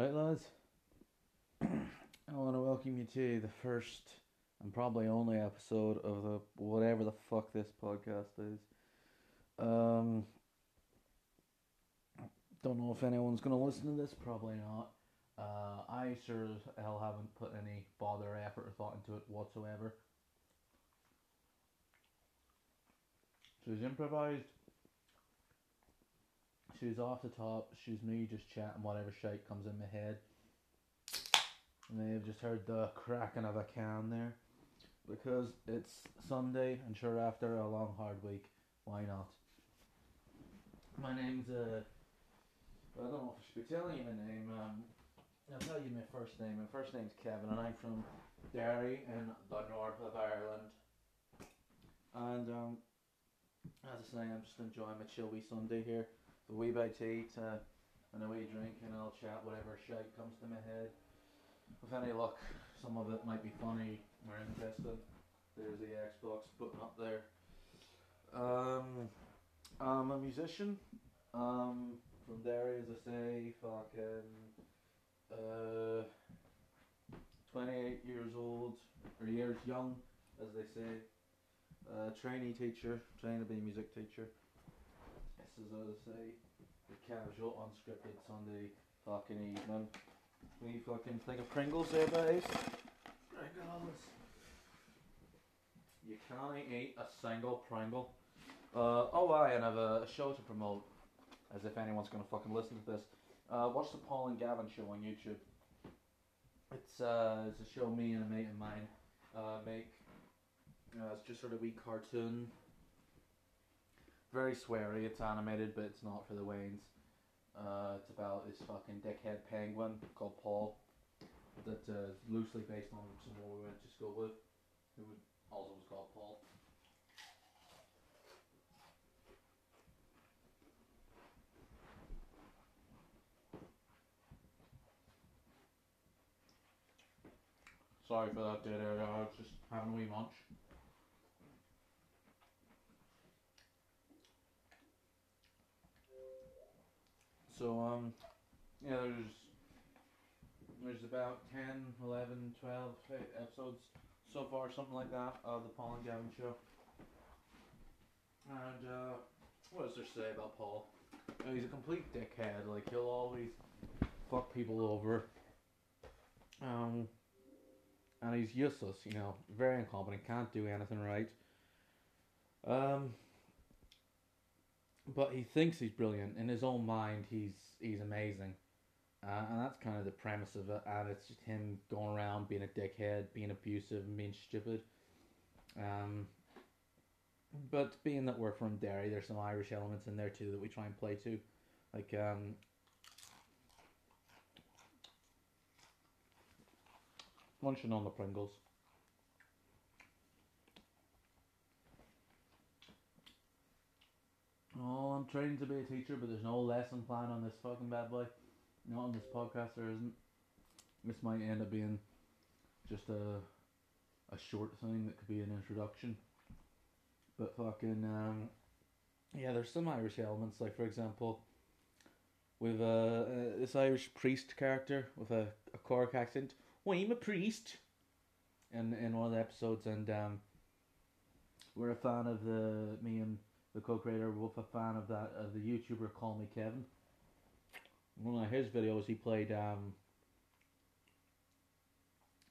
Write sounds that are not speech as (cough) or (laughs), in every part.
Right, lads. (clears throat) I want to welcome you to the first and probably only episode of the whatever the fuck this podcast is. Um, don't know if anyone's gonna listen to this. Probably not. Uh, I sure as hell haven't put any bother, effort, or thought into it whatsoever. She's improvised. She's off the top. She's me just chatting whatever shite comes in my head. And they've just heard the cracking of a can there. Because it's Sunday, and sure, after a long, hard week, why not? My name's, uh, I don't know if I should be telling you my name. Um, I'll tell you my first name. My first name's Kevin, and I'm from Derry in the north of Ireland. And, um, as I say, I'm just enjoying my chill wee Sunday here. A wee bite to eat, uh, and a wee drink, and I'll chat whatever shite comes to my head. With any luck, some of it might be funny or interesting. There's the Xbox button up there. Um, I'm a musician. Um, from Derry, as I say, fucking uh, 28 years old, or years young, as they say. Uh, trainee teacher, trying to be a music teacher. As I say, the casual, unscripted Sunday fucking evening. We fucking think of Pringles there, guys. Pringles. You can't eat a single Pringle. Uh, oh, I and I've a, a show to promote, as if anyone's gonna fucking listen to this. Uh, watch the Paul and Gavin show on YouTube. It's uh, it's a show me and a mate of mine uh, make. Uh, it's just sort of wee cartoon. Very sweary. It's animated, but it's not for the Waynes. Uh, it's about this fucking dickhead penguin called Paul that uh, is loosely based on someone we went to school with, who also was called Paul. Sorry for that, air. I was just having a wee munch. So um, yeah, there's there's about 10, 11, 12 e- episodes so far, something like that, of the Paul and Gavin show. And uh, what does there say about Paul? Uh, he's a complete dickhead. Like he'll always fuck people over. Um, and he's useless. You know, very incompetent. Can't do anything right. Um, but he thinks he's brilliant in his own mind. He's he's amazing, uh, and that's kind of the premise of it. And it's just him going around being a dickhead, being abusive, and being stupid. Um, but being that we're from Derry, there's some Irish elements in there too that we try and play to, like um. Munching on the Pringles. Oh, I'm training to be a teacher, but there's no lesson plan on this fucking bad boy. Not on this podcast, there isn't. This might end up being just a a short thing that could be an introduction. But fucking um, yeah, there's some Irish elements. Like for example, with uh, uh this Irish priest character with a, a Cork accent. Well, I'm a priest. In in one of the episodes, and um, we're a fan of the me and the co-creator Wolf a fan of that of the YouTuber Call Me Kevin. One of his videos, he played um.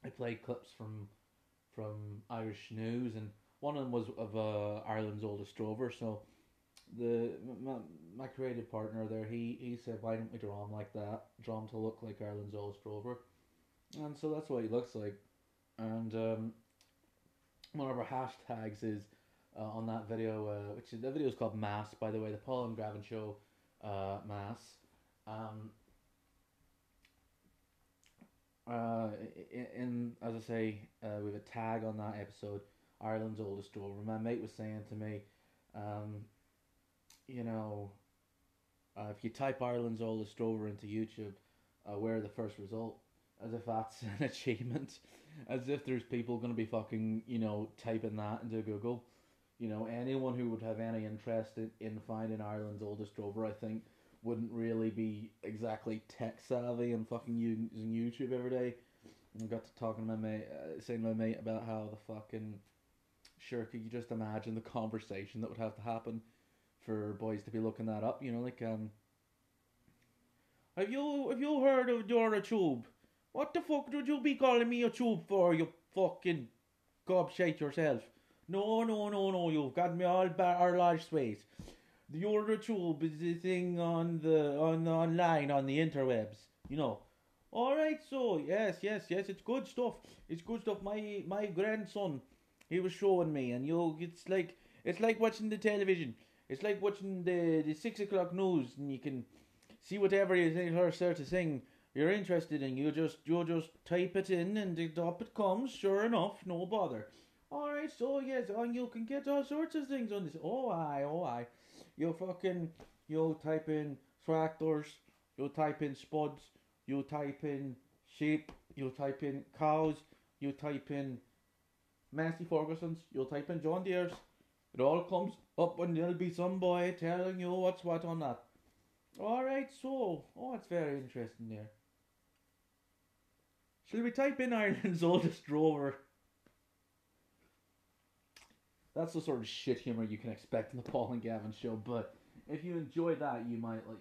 I played clips from, from Irish news, and one of them was of uh, Ireland's oldest drover. So, the my, my creative partner there, he he said, why don't we draw him like that? Draw him to look like Ireland's oldest drover, and so that's what he looks like. And um, one of our hashtags is uh, on that video, uh, which is the video is called Mass, by the way, the Paul and Gavin show, uh, Mass. Um, uh, in, in as I say, uh, we have a tag on that episode, Ireland's oldest drover. My mate was saying to me, um, you know, uh, if you type Ireland's oldest drover into YouTube, uh, we're the first result, as if that's (laughs) an achievement, as if there's people going to be fucking, you know, typing that into Google. You know, anyone who would have any interest in, in finding Ireland's oldest drover, I think, wouldn't really be exactly tech savvy and fucking using YouTube every day. I got to talking to my mate, uh, saying to my mate about how the fucking sure could you just imagine the conversation that would have to happen for boys to be looking that up? You know, like um, have you have you heard of you're a tube? What the fuck would you be calling me a tube for? You fucking gobshite yourself. No, no, no, no. You've got me all bar or large space. The Eurotube is the thing on the on online on the interwebs. You know. All right. So yes, yes, yes. It's good stuff. It's good stuff. My my grandson, he was showing me, and you, it's like it's like watching the television. It's like watching the the six o'clock news, and you can see whatever you think her start to sing you're interested in. You just you just type it in, and it up it comes. Sure enough, no bother. All right. So yes, and you can get all sorts of things on this. Oh I, oh I you fucking you type in tractors, you type in spuds, you type in sheep, you type in cows, you type in Massey Ferguson's, you'll type in John Deere's. It all comes up and there'll be some boy telling you what's what on that. Alright, so, oh, it's very interesting there. Shall we type in Ireland's (laughs) oldest rover? That's the sort of shit humor you can expect in the (laughs) Paul and Gavin show. But if you enjoy that, you might like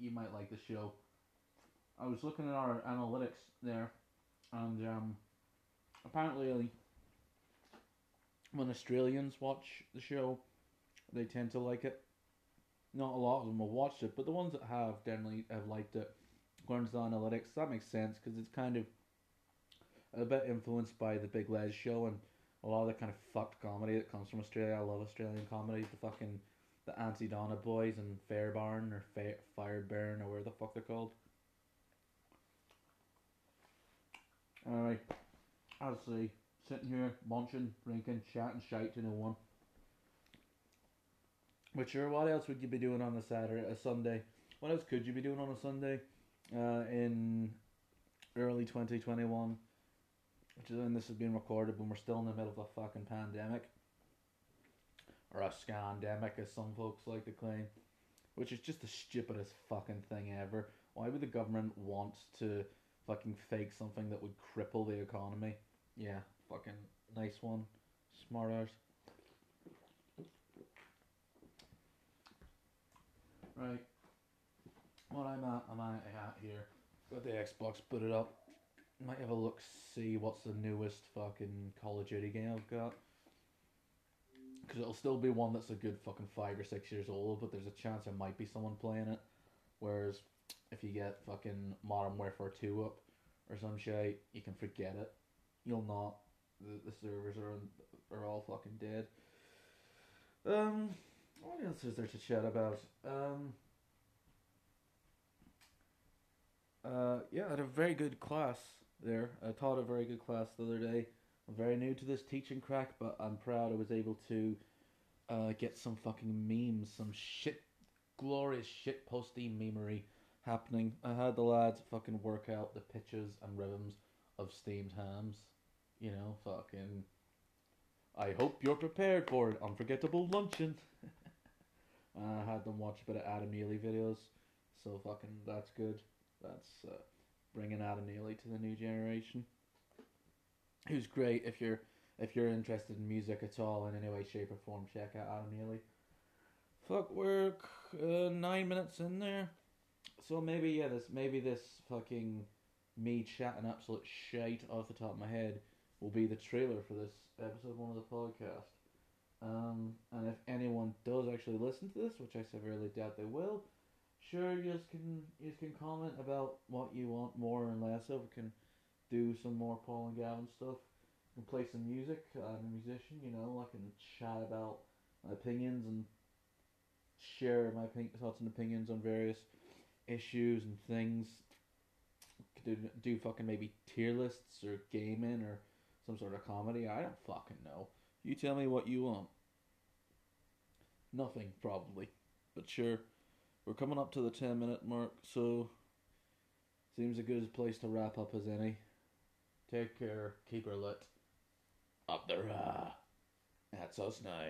you might like the show. I was looking at our analytics there, and um, apparently when Australians watch the show, they tend to like it. Not a lot of them have watched it, but the ones that have generally have liked it. According to the analytics, that makes sense because it's kind of a bit influenced by the Big Lez show and a lot of the kind of fucked comedy that comes from Australia. I love Australian comedy. The fucking the Aunty Donna boys and Fairbairn or Fa- Fireburn or where the fuck they're called. Anyway, I'll see. Sitting here, munching, drinking, chatting shite to no one. But sure, what else would you be doing on a Saturday, a Sunday? What else could you be doing on a Sunday uh, in early 2021? Which is when this is being recorded when we're still in the middle of a fucking pandemic. Or a scandemic, as some folks like to claim. Which is just the stupidest fucking thing ever. Why would the government want to fucking fake something that would cripple the economy? Yeah, fucking nice one. Smart ass. Right. What I'm at, I'm at here. Got the Xbox booted up might have a look, see what's the newest fucking Call of Duty game I've got. Because it'll still be one that's a good fucking five or six years old, but there's a chance there might be someone playing it. Whereas if you get fucking Modern Warfare 2 up or some shit, you can forget it. You'll not. The, the servers are are all fucking dead. Um, what else is there to chat about? Um, uh, yeah, I had a very good class there. I taught a very good class the other day. I'm very new to this teaching crack, but I'm proud I was able to uh, get some fucking memes, some shit, glorious shit posty memery happening. I had the lads fucking work out the pitches and rhythms of steamed hams. You know, fucking. I hope you're prepared for it. Unforgettable luncheon. (laughs) I had them watch a bit of Adam Neely videos, so fucking that's good. That's uh, bringing Adam Neely to the new generation. Who's great if you're if you're interested in music at all in any way, shape, or form. Check out Adam Neely. Fuck, we're uh, nine minutes in there, so maybe yeah, this maybe this fucking me chatting absolute shite off the top of my head will be the trailer for this episode one of the podcast. Um, and if anyone does actually listen to this, which I severely doubt they will, sure you can you can comment about what you want more and less of. We can do some more Paul and Gavin stuff. We can play some music. I'm a musician, you know. I can chat about my opinions and share my thoughts and opinions on various issues and things. Do, do fucking maybe tier lists or gaming or some sort of comedy. I don't fucking know. You tell me what you want. Nothing, probably. But sure. We're coming up to the 10 minute mark, so seems a good place to wrap up as any. Take care, keep her lit. Up the rah. That's us now.